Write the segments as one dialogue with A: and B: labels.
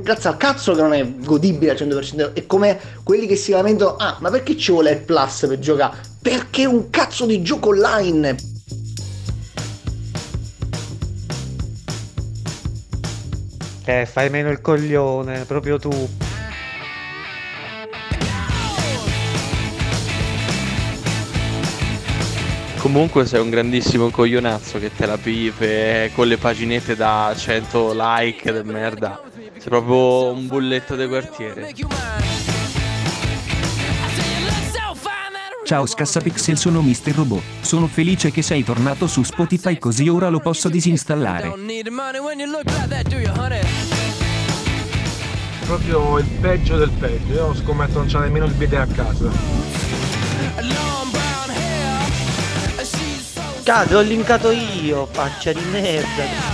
A: grazie al cazzo che non è godibile al 100%. È come quelli che si lamentano: ah, ma perché ci vuole il plus per giocare? Perché è un cazzo di gioco online.
B: Eh, fai meno il coglione, proprio tu.
C: Comunque sei un grandissimo coglionazzo che te la pipe con le paginette da 100 like de merda. Sei proprio un bulletto de quartiere.
D: Ciao Scassapixel sono Mr. Robot. Sono felice che sei tornato su Spotify così ora lo posso disinstallare.
E: Proprio il peggio del peggio. Io scommetto non c'ha nemmeno il bidet a casa.
B: Cazzo, ho linkato io, faccia di merda.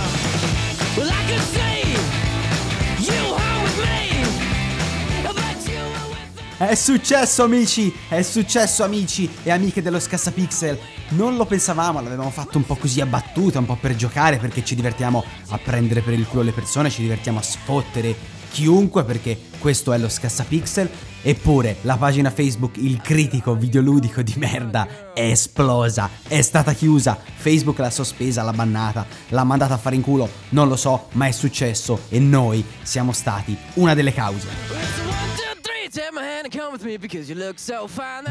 F: È successo amici, è successo amici e amiche dello Scassapixel. Non lo pensavamo, l'avevamo fatto un po' così a battuta, un po' per giocare perché ci divertiamo a prendere per il culo le persone, ci divertiamo a sfottere chiunque perché questo è lo Scassapixel. Eppure la pagina Facebook Il critico videoludico di merda è esplosa, è stata chiusa, Facebook l'ha sospesa, l'ha bannata, l'ha mandata a fare in culo, non lo so, ma è successo e noi siamo stati una delle cause.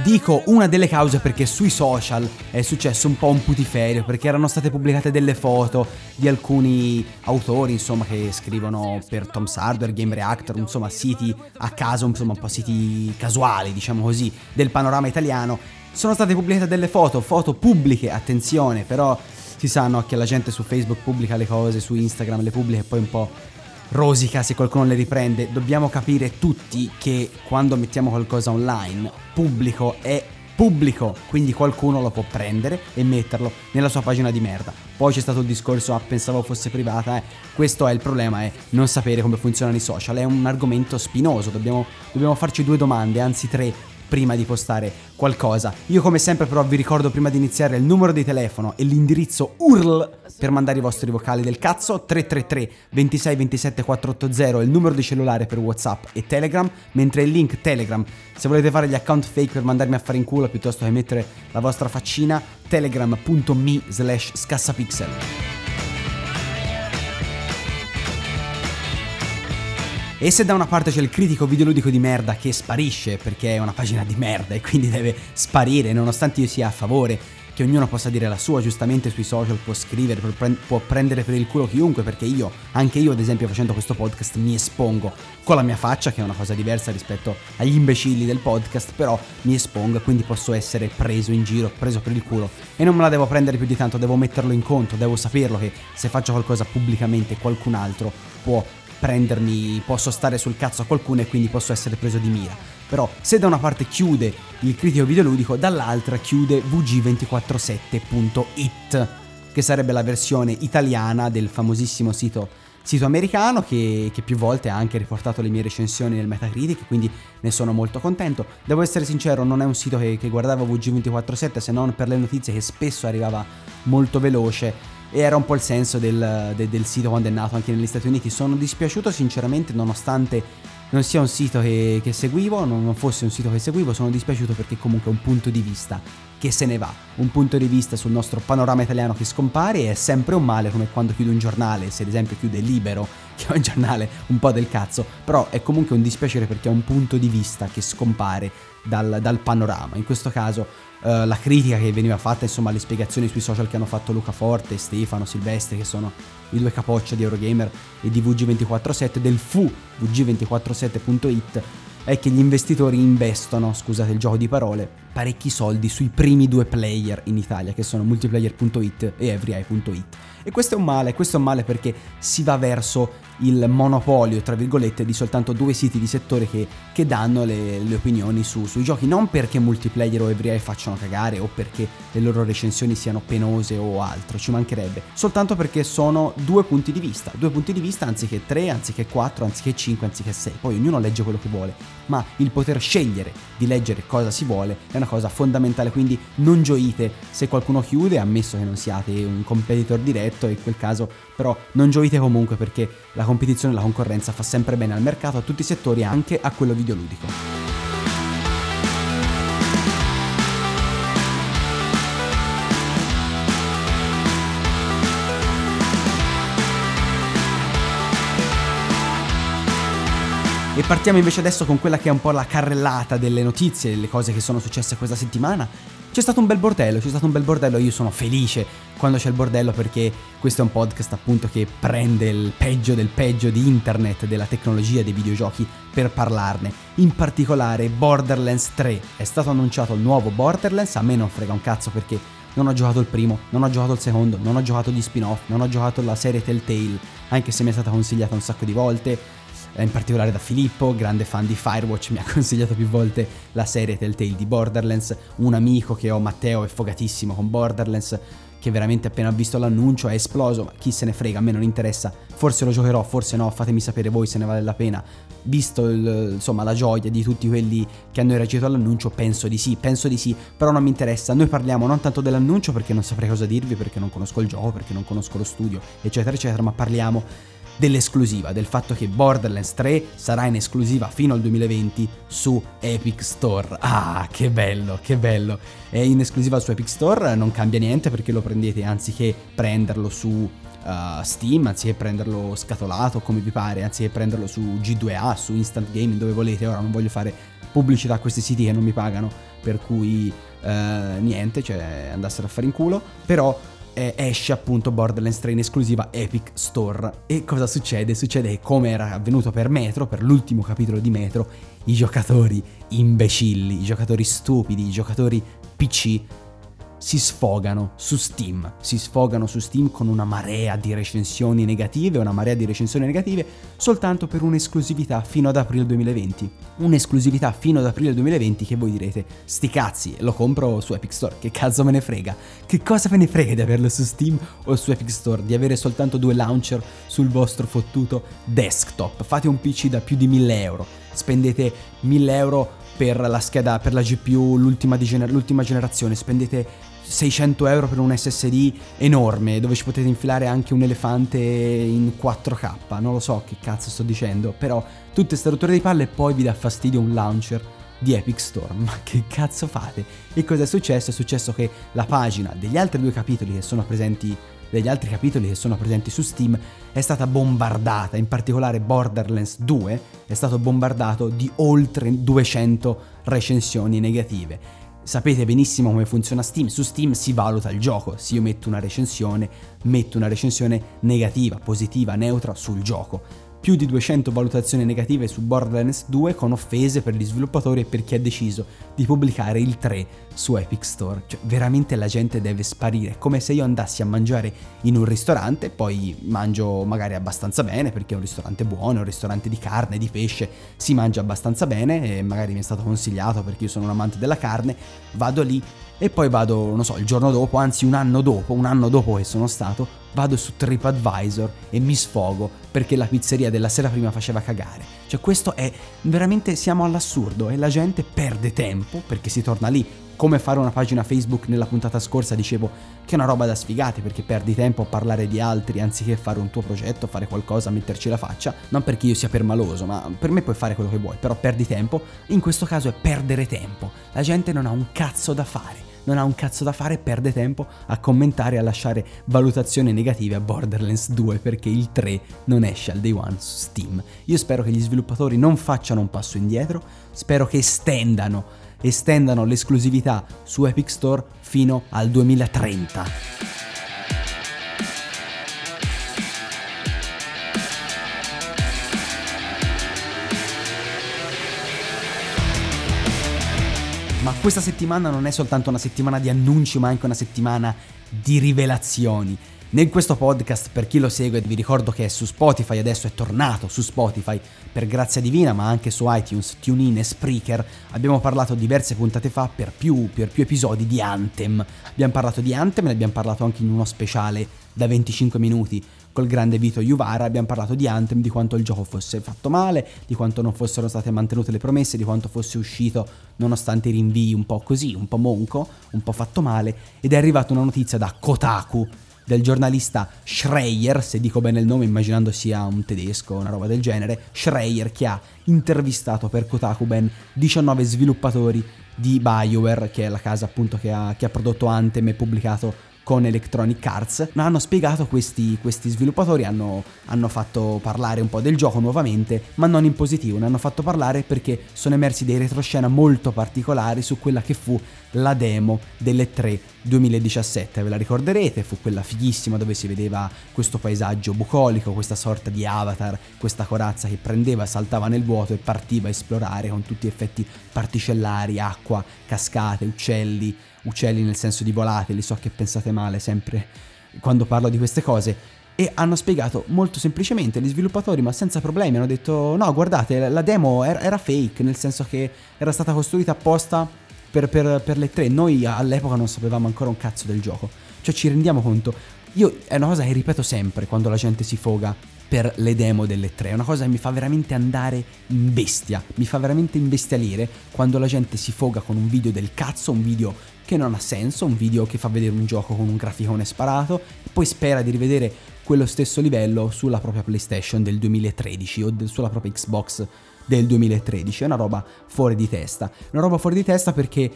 F: Dico una delle cause perché sui social è successo un po' un putiferio perché erano state pubblicate delle foto di alcuni autori insomma che scrivono per Tom's Hardware, Game Reactor, insomma siti a caso, insomma un po' siti casuali diciamo così del panorama italiano. Sono state pubblicate delle foto, foto pubbliche, attenzione, però si sanno che la gente su Facebook pubblica le cose, su Instagram le pubblica e poi un po' rosica se qualcuno le riprende. Dobbiamo capire tutti che quando mettiamo qualcosa online, pubblico è pubblico, quindi qualcuno lo può prendere e metterlo nella sua pagina di merda. Poi c'è stato il discorso, ah, pensavo fosse privata, eh. questo è il problema, è non sapere come funzionano i social, è un argomento spinoso, dobbiamo, dobbiamo farci due domande, anzi tre, prima di postare qualcosa. Io come sempre però vi ricordo prima di iniziare il numero di telefono e l'indirizzo URL per mandare i vostri vocali del cazzo 333 26 27 480 è il numero di cellulare per Whatsapp e Telegram, mentre il link Telegram se volete fare gli account fake per mandarmi a fare in culo piuttosto che mettere la vostra faccina telegram.me slash scassapixel. E se da una parte c'è il critico videoludico di merda che sparisce perché è una pagina di merda e quindi deve sparire, nonostante io sia a favore che ognuno possa dire la sua, giustamente sui social può scrivere, può prendere per il culo chiunque, perché io, anche io ad esempio facendo questo podcast mi espongo con la mia faccia, che è una cosa diversa rispetto agli imbecilli del podcast, però mi espongo e quindi posso essere preso in giro, preso per il culo. E non me la devo prendere più di tanto, devo metterlo in conto, devo saperlo che se faccio qualcosa pubblicamente qualcun altro può prendermi, posso stare sul cazzo a qualcuno e quindi posso essere preso di mira. Però se da una parte chiude il critico videoludico, dall'altra chiude vg247.it, che sarebbe la versione italiana del famosissimo sito, sito americano che, che, più volte ha anche riportato le mie recensioni nel Metacritic, quindi ne sono molto contento. Devo essere sincero, non è un sito che, che guardavo VG247 se non per le notizie che spesso arrivava molto veloce e era un po' il senso del, de, del, sito quando è nato anche negli Stati Uniti. Sono dispiaciuto sinceramente nonostante non sia un sito che, che seguivo, non, non fosse un sito che seguivo, sono dispiaciuto perché comunque è un punto di vista che se ne va, un punto di vista sul nostro panorama italiano che scompare è sempre un male come quando chiude un giornale, se ad esempio chiude Libero, che è un giornale un po' del cazzo, però è comunque un dispiacere perché è un punto di vista che scompare dal, dal panorama. In questo caso uh, la critica che veniva fatta, insomma, le spiegazioni sui social che hanno fatto Luca Forte, Stefano, Silvestri, che sono i due capoccia di Eurogamer e di VG247, del fu VG247.it, è che gli investitori investono, scusate il gioco di parole, parecchi soldi sui primi due player in Italia, che sono multiplayer.it e everyeye.it. E questo è un male, questo è un male perché si va verso il monopolio, tra virgolette, di soltanto due siti di settore che, che danno le, le opinioni su, sui giochi, non perché multiplayer o everyeye facciano cagare o perché le loro recensioni siano penose o altro, ci mancherebbe, soltanto perché sono due punti di vista, due punti di vista anziché tre, anziché quattro, anziché cinque, anziché sei, poi ognuno legge quello che vuole, ma il poter scegliere di leggere cosa si vuole è una cosa fondamentale, quindi non gioite se qualcuno chiude, ammesso che non siate un competitor diretto, in quel caso però non gioite comunque perché la competizione e la concorrenza fa sempre bene al mercato, a tutti i settori, anche a quello videoludico. E partiamo invece adesso con quella che è un po' la carrellata delle notizie, delle cose che sono successe questa settimana. C'è stato un bel bordello, c'è stato un bel bordello, io sono felice quando c'è il bordello perché questo è un podcast appunto che prende il peggio del peggio di internet, della tecnologia, dei videogiochi per parlarne. In particolare Borderlands 3, è stato annunciato il nuovo Borderlands, a me non frega un cazzo perché non ho giocato il primo, non ho giocato il secondo, non ho giocato gli spin-off, non ho giocato la serie Telltale, anche se mi è stata consigliata un sacco di volte in particolare da Filippo, grande fan di Firewatch, mi ha consigliato più volte la serie Telltale di Borderlands, un amico che ho, Matteo, è fogatissimo con Borderlands, che veramente appena ha visto l'annuncio è esploso, ma chi se ne frega, a me non interessa, forse lo giocherò, forse no, fatemi sapere voi se ne vale la pena. Visto il, insomma la gioia di tutti quelli che hanno reagito all'annuncio, penso di sì, penso di sì, però non mi interessa, noi parliamo non tanto dell'annuncio perché non saprei cosa dirvi, perché non conosco il gioco, perché non conosco lo studio, eccetera, eccetera, ma parliamo dell'esclusiva, del fatto che Borderlands 3 sarà in esclusiva fino al 2020 su Epic Store. Ah, che bello, che bello. È in esclusiva su Epic Store, non cambia niente perché lo prendete anziché prenderlo su uh, Steam, anziché prenderlo scatolato come vi pare, anziché prenderlo su G2A, su Instant Gaming, dove volete. Ora non voglio fare pubblicità a questi siti che non mi pagano, per cui uh, niente, cioè andassero a fare in culo, però eh, esce appunto Borderlands 3 in esclusiva Epic Store. E cosa succede? Succede che come era avvenuto per Metro, per l'ultimo capitolo di Metro, i giocatori imbecilli, i giocatori stupidi, i giocatori PC si sfogano su Steam, si sfogano su Steam con una marea di recensioni negative, una marea di recensioni negative soltanto per un'esclusività fino ad aprile 2020. Un'esclusività fino ad aprile 2020 che voi direte, sti cazzi, lo compro su Epic Store, che cazzo me ne frega? Che cosa me ne frega di averlo su Steam o su Epic Store, di avere soltanto due launcher sul vostro fottuto desktop? Fate un PC da più di 1000 euro, spendete 1000 euro per la scheda, per la GPU, l'ultima, gener- l'ultima generazione, spendete 600 euro per un SSD enorme dove ci potete infilare anche un elefante in 4K. Non lo so che cazzo sto dicendo, però tutte queste rotture di palle e poi vi dà fastidio un launcher di Epic Store. Ma che cazzo fate? E cosa è successo? È successo che la pagina degli altri due capitoli che sono presenti degli altri capitoli che sono presenti su Steam è stata bombardata, in particolare Borderlands 2 è stato bombardato di oltre 200 recensioni negative sapete benissimo come funziona Steam. Su Steam si valuta il gioco. Se io metto una recensione, metto una recensione negativa, positiva, neutra sul gioco più di 200 valutazioni negative su Borderlands 2 con offese per gli sviluppatori e per chi ha deciso di pubblicare il 3 su Epic Store. Cioè, veramente la gente deve sparire. Come se io andassi a mangiare in un ristorante, poi mangio magari abbastanza bene perché è un ristorante buono, è un ristorante di carne, di pesce, si mangia abbastanza bene e magari mi è stato consigliato perché io sono un amante della carne, vado lì e poi vado, non so, il giorno dopo, anzi un anno dopo, un anno dopo che sono stato, vado su TripAdvisor e mi sfogo perché la pizzeria della sera prima faceva cagare. Cioè questo è veramente siamo all'assurdo e la gente perde tempo perché si torna lì. Come fare una pagina Facebook nella puntata scorsa dicevo che è una roba da sfigati perché perdi tempo a parlare di altri anziché fare un tuo progetto, fare qualcosa, metterci la faccia. Non perché io sia permaloso, ma per me puoi fare quello che vuoi, però perdi tempo. In questo caso è perdere tempo. La gente non ha un cazzo da fare non ha un cazzo da fare e perde tempo a commentare e a lasciare valutazioni negative a Borderlands 2 perché il 3 non esce al day one su Steam. Io spero che gli sviluppatori non facciano un passo indietro, spero che estendano, estendano l'esclusività su Epic Store fino al 2030. Ma questa settimana non è soltanto una settimana di annunci, ma anche una settimana di rivelazioni. In questo podcast, per chi lo segue, vi ricordo che è su Spotify, adesso è tornato su Spotify per grazia divina, ma anche su iTunes, TuneIn e Spreaker. Abbiamo parlato diverse puntate fa per più, per più episodi di Anthem. Abbiamo parlato di Anthem e ne abbiamo parlato anche in uno speciale da 25 minuti col grande Vito Juvara. Abbiamo parlato di Anthem, di quanto il gioco fosse fatto male, di quanto non fossero state mantenute le promesse, di quanto fosse uscito nonostante i rinvii un po' così, un po' monco, un po' fatto male. Ed è arrivata una notizia da Kotaku del giornalista Schreier, se dico bene il nome immaginando sia un tedesco o una roba del genere, Schreier che ha intervistato per Kotaku ben 19 sviluppatori di BioWare, che è la casa appunto che ha, che ha prodotto Anthem e pubblicato con Electronic Arts, ma hanno spiegato questi, questi sviluppatori, hanno, hanno, fatto parlare un po' del gioco nuovamente, ma non in positivo, ne hanno fatto parlare perché sono emersi dei retroscena molto particolari su quella che fu la demo delle 3 2017, ve la ricorderete, fu quella fighissima dove si vedeva questo paesaggio bucolico, questa sorta di avatar, questa corazza che prendeva, saltava nel vuoto e partiva a esplorare con tutti gli effetti particellari, acqua, cascate, uccelli, uccelli nel senso di volatili, so che pensate male sempre quando parlo di queste cose. E hanno spiegato molto semplicemente gli sviluppatori, ma senza problemi, hanno detto no, guardate, la demo era, era fake, nel senso che era stata costruita apposta per, per, per le tre. Noi all'epoca non sapevamo ancora un cazzo del gioco. Cioè ci rendiamo conto. Io è una cosa che ripeto sempre quando la gente si foga per le demo delle tre. È una cosa che mi fa veramente andare in bestia. Mi fa veramente imbestialire quando la gente si foga con un video del cazzo, un video che non ha senso, un video che fa vedere un gioco con un graficone sparato, e poi spera di rivedere quello stesso livello sulla propria PlayStation del 2013 o del, sulla propria Xbox del 2013. È una roba fuori di testa. Una roba fuori di testa perché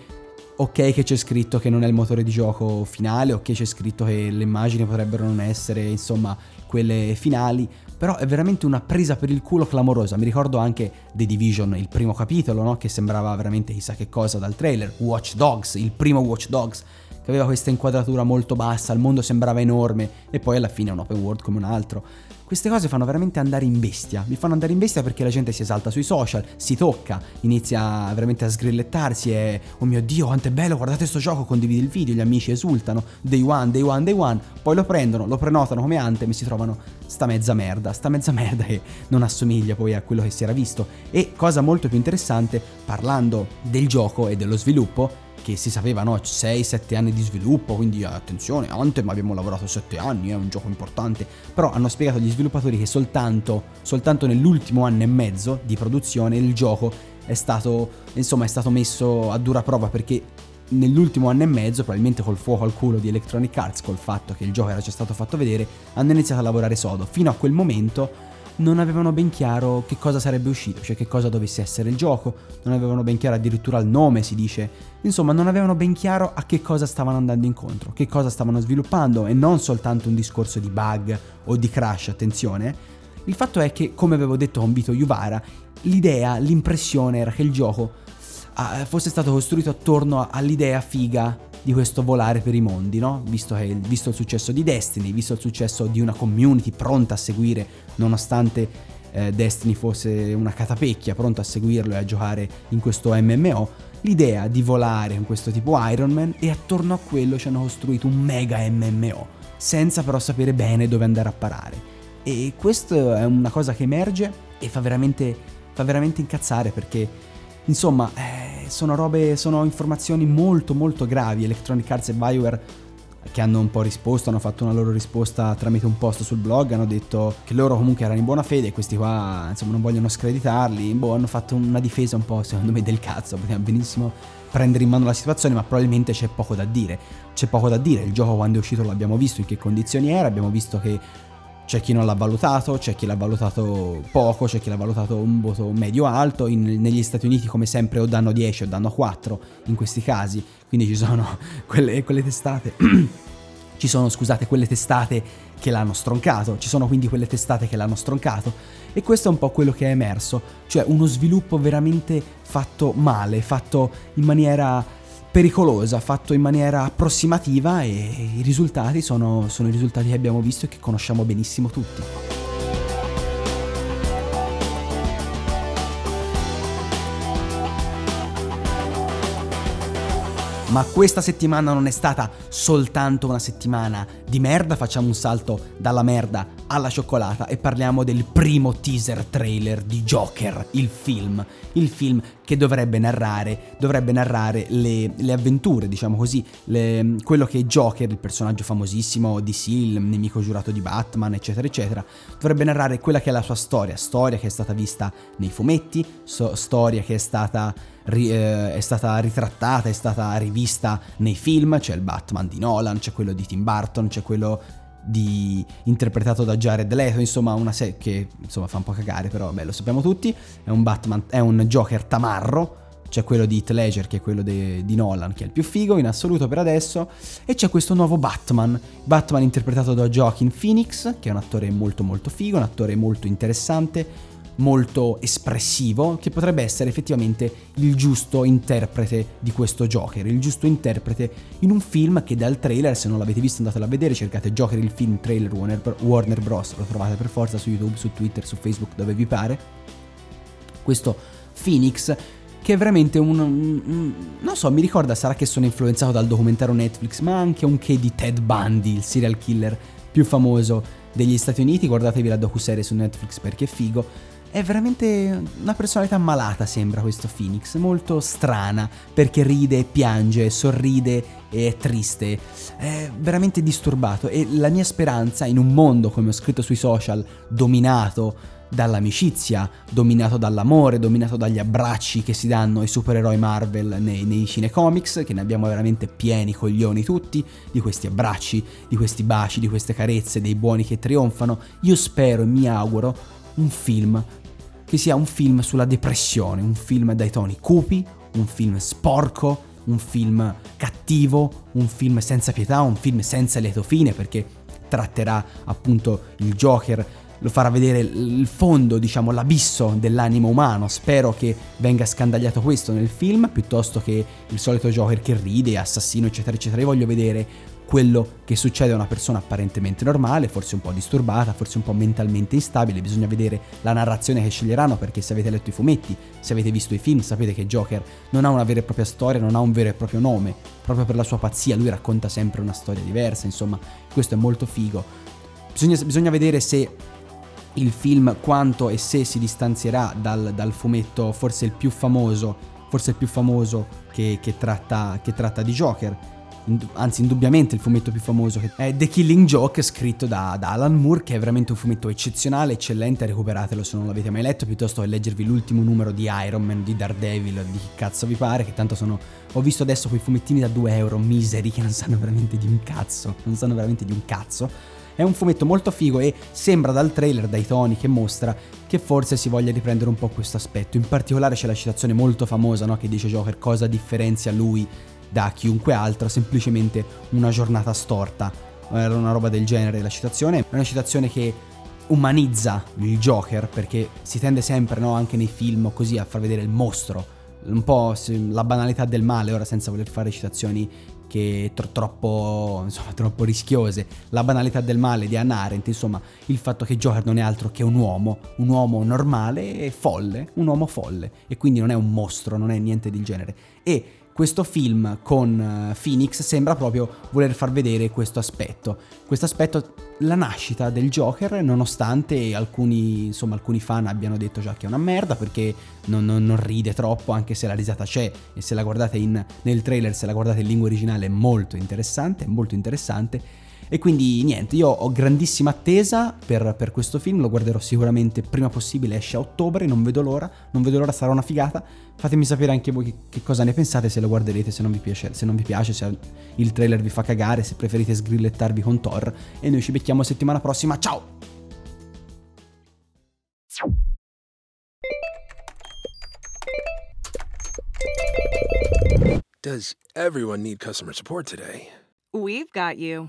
F: ok che c'è scritto che non è il motore di gioco finale, ok c'è scritto che le immagini potrebbero non essere, insomma, quelle finali, però è veramente una presa per il culo clamorosa. Mi ricordo anche The Division, il primo capitolo, no? che sembrava veramente chissà che cosa dal trailer, Watch Dogs, il primo Watch Dogs, che aveva questa inquadratura molto bassa, il mondo sembrava enorme e poi alla fine è un open world come un altro. Queste cose fanno veramente andare in bestia, mi fanno andare in bestia perché la gente si esalta sui social, si tocca, inizia veramente a sgrillettarsi e oh mio dio quanto è bello, guardate sto gioco, condividi il video, gli amici esultano, day one, day one, day one, poi lo prendono, lo prenotano come Anthem e si trovano sta mezza merda, sta mezza merda che non assomiglia poi a quello che si era visto. E cosa molto più interessante, parlando del gioco e dello sviluppo, che si sapeva, no, 6-7 anni di sviluppo, quindi attenzione, Anthem abbiamo lavorato 7 anni, è un gioco importante, però hanno spiegato agli sviluppatori che soltanto, soltanto nell'ultimo anno e mezzo di produzione il gioco è stato, insomma, è stato messo a dura prova perché nell'ultimo anno e mezzo, probabilmente col fuoco al culo di Electronic Arts, col fatto che il gioco era già stato fatto vedere, hanno iniziato a lavorare sodo. Fino a quel momento non avevano ben chiaro che cosa sarebbe uscito, cioè che cosa dovesse essere il gioco, non avevano ben chiaro addirittura il nome, si dice. Insomma, non avevano ben chiaro a che cosa stavano andando incontro, che cosa stavano sviluppando e non soltanto un discorso di bug o di crash, attenzione. Il fatto è che, come avevo detto con Vito Juvara, l'idea, l'impressione era che il gioco ah, fosse stato costruito attorno all'idea figa di questo volare per i mondi, no? Visto, che, visto il successo di Destiny, visto il successo di una community pronta a seguire, nonostante eh, Destiny fosse una catapecchia, pronta a seguirlo e a giocare in questo MMO, l'idea di volare con questo tipo Iron Man e attorno a quello ci hanno costruito un mega MMO, senza però sapere bene dove andare a parare. E questo è una cosa che emerge e fa veramente, fa veramente incazzare perché Insomma, eh, sono robe, sono informazioni molto molto gravi. Electronic Arts e Bioware che hanno un po' risposto, hanno fatto una loro risposta tramite un post sul blog, hanno detto che loro comunque erano in buona fede e questi qua insomma non vogliono screditarli, boh, hanno fatto una difesa un po' secondo me del cazzo, potevano benissimo prendere in mano la situazione, ma probabilmente c'è poco da dire. C'è poco da dire, il gioco quando è uscito l'abbiamo visto in che condizioni era, abbiamo visto che c'è chi non l'ha valutato, c'è chi l'ha valutato poco, c'è chi l'ha valutato un voto medio-alto. negli Stati Uniti, come sempre, o danno 10 o danno 4 in questi casi. Quindi ci sono quelle, quelle testate. ci sono, scusate, quelle testate che l'hanno stroncato. Ci sono quindi quelle testate che l'hanno stroncato. E questo è un po' quello che è emerso. Cioè, uno sviluppo veramente fatto male, fatto in maniera pericolosa, fatto in maniera approssimativa e i risultati sono, sono i risultati che abbiamo visto e che conosciamo benissimo tutti. Ma questa settimana non è stata soltanto una settimana di merda, facciamo un salto dalla merda alla cioccolata e parliamo del primo teaser trailer di Joker, il film. Il film che dovrebbe narrare, dovrebbe narrare le, le avventure, diciamo così, le, quello che Joker, il personaggio famosissimo di il nemico giurato di Batman, eccetera, eccetera, dovrebbe narrare quella che è la sua storia, storia che è stata vista nei fumetti, so, storia che è stata ri, eh, è stata ritrattata, è stata rivista nei film, c'è il Batman di Nolan, c'è quello di Tim Burton, c'è quello di, interpretato da Jared Leto, insomma una serie che insomma fa un po' cagare, però vabbè lo sappiamo tutti, è un Batman, è un Joker tamarro, c'è quello di Heath Ledger che è quello de, di Nolan che è il più figo in assoluto per adesso. E c'è questo nuovo Batman, Batman interpretato da Joaquin Phoenix che è un attore molto molto figo, un attore molto interessante, molto espressivo, che potrebbe essere effettivamente il giusto interprete di questo Joker, il giusto interprete in un film che dal trailer, se non l'avete visto andatelo a vedere, cercate Joker il film trailer Warner, Warner Bros, lo trovate per forza su YouTube, su Twitter, su Facebook, dove vi pare. Questo Phoenix che è veramente un, non so, mi ricorda, sarà che sono influenzato dal documentario Netflix, ma anche un che di Ted Bundy, il serial killer più famoso degli Stati Uniti, guardatevi la docu-serie su Netflix perché è figo è veramente una personalità malata, sembra questo Phoenix, molto strana, perché ride, piange, sorride e è triste, è veramente disturbato e la mia speranza in un mondo, come ho scritto sui social, dominato dall'amicizia, dominato dall'amore, dominato dagli abbracci che si danno ai supereroi Marvel nei, nei cinecomics, che ne abbiamo veramente pieni coglioni tutti, di questi abbracci, di questi baci, di queste carezze, dei buoni che trionfano. Io spero e mi auguro un film che sia un film sulla depressione, un film dai toni cupi, un film sporco, un film cattivo, un film senza pietà, un film senza lieto fine perché tratterà appunto il Joker, lo farà vedere il fondo, diciamo l'abisso dell'animo umano. Spero che venga scandagliato questo nel film piuttosto che il solito Joker che ride, assassino, eccetera, eccetera. Io voglio vedere quello che succede a una persona apparentemente normale, forse un po' disturbata, forse un po' mentalmente instabile, bisogna vedere la narrazione che sceglieranno perché se avete letto i fumetti, se avete visto i film, sapete che Joker non ha una vera e propria storia, non ha un vero e proprio nome, proprio per la sua pazzia, lui racconta sempre una storia diversa, insomma, questo è molto figo. Bisogna, bisogna vedere se il film quanto e se si distanzierà dal, dal fumetto forse il più famoso, forse il più famoso che, che, tratta, che tratta di Joker anzi indubbiamente il fumetto più famoso, è The Killing Joke, scritto da, da, Alan Moore, che è veramente un fumetto eccezionale, eccellente, recuperatelo se non l'avete mai letto, piuttosto che leggervi l'ultimo numero di Iron Man, di Daredevil, di chi cazzo vi pare, che tanto sono... Ho visto adesso quei fumettini da 2 euro, miseri, che non sanno veramente di un cazzo, non sanno veramente di un cazzo. È un fumetto molto figo e sembra dal trailer, dai toni che mostra, che forse si voglia riprendere un po' questo aspetto. In particolare c'è la citazione molto famosa no? che dice Joker cosa differenzia lui da chiunque altro, semplicemente una giornata storta. Era una roba del genere la citazione. È una citazione che umanizza il Joker perché si tende sempre, no, anche nei film così a far vedere il mostro, un po' la banalità del male, ora senza voler fare citazioni che tro- troppo, insomma, troppo rischiose, la banalità del male di Hannah Arendt, insomma, il fatto che Joker non è altro che un uomo, un uomo normale e folle, un uomo folle, e quindi non è un mostro, non è niente del genere. E questo film con eh, Phoenix sembra proprio voler far vedere questo aspetto. Questo aspetto, la nascita del Joker, nonostante alcuni, insomma, alcuni fan abbiano detto già che è una merda perché non, non, non ride troppo, anche se la risata c'è e se la guardate in, nel trailer, se la guardate in lingua originale è molto interessante, è molto interessante e quindi niente, io ho grandissima attesa per, per, questo film, lo guarderò sicuramente prima possibile, esce a ottobre, non vedo l'ora, non vedo l'ora, sarà una figata. Fatemi sapere anche voi che, che cosa ne pensate, se lo guarderete, se non vi piace, se non vi piace, se il trailer vi fa cagare, se preferite sgrillettarvi con Thor. E noi ci becchiamo settimana prossima, ciao!
G: Does everyone need customer support today?
H: We've got you.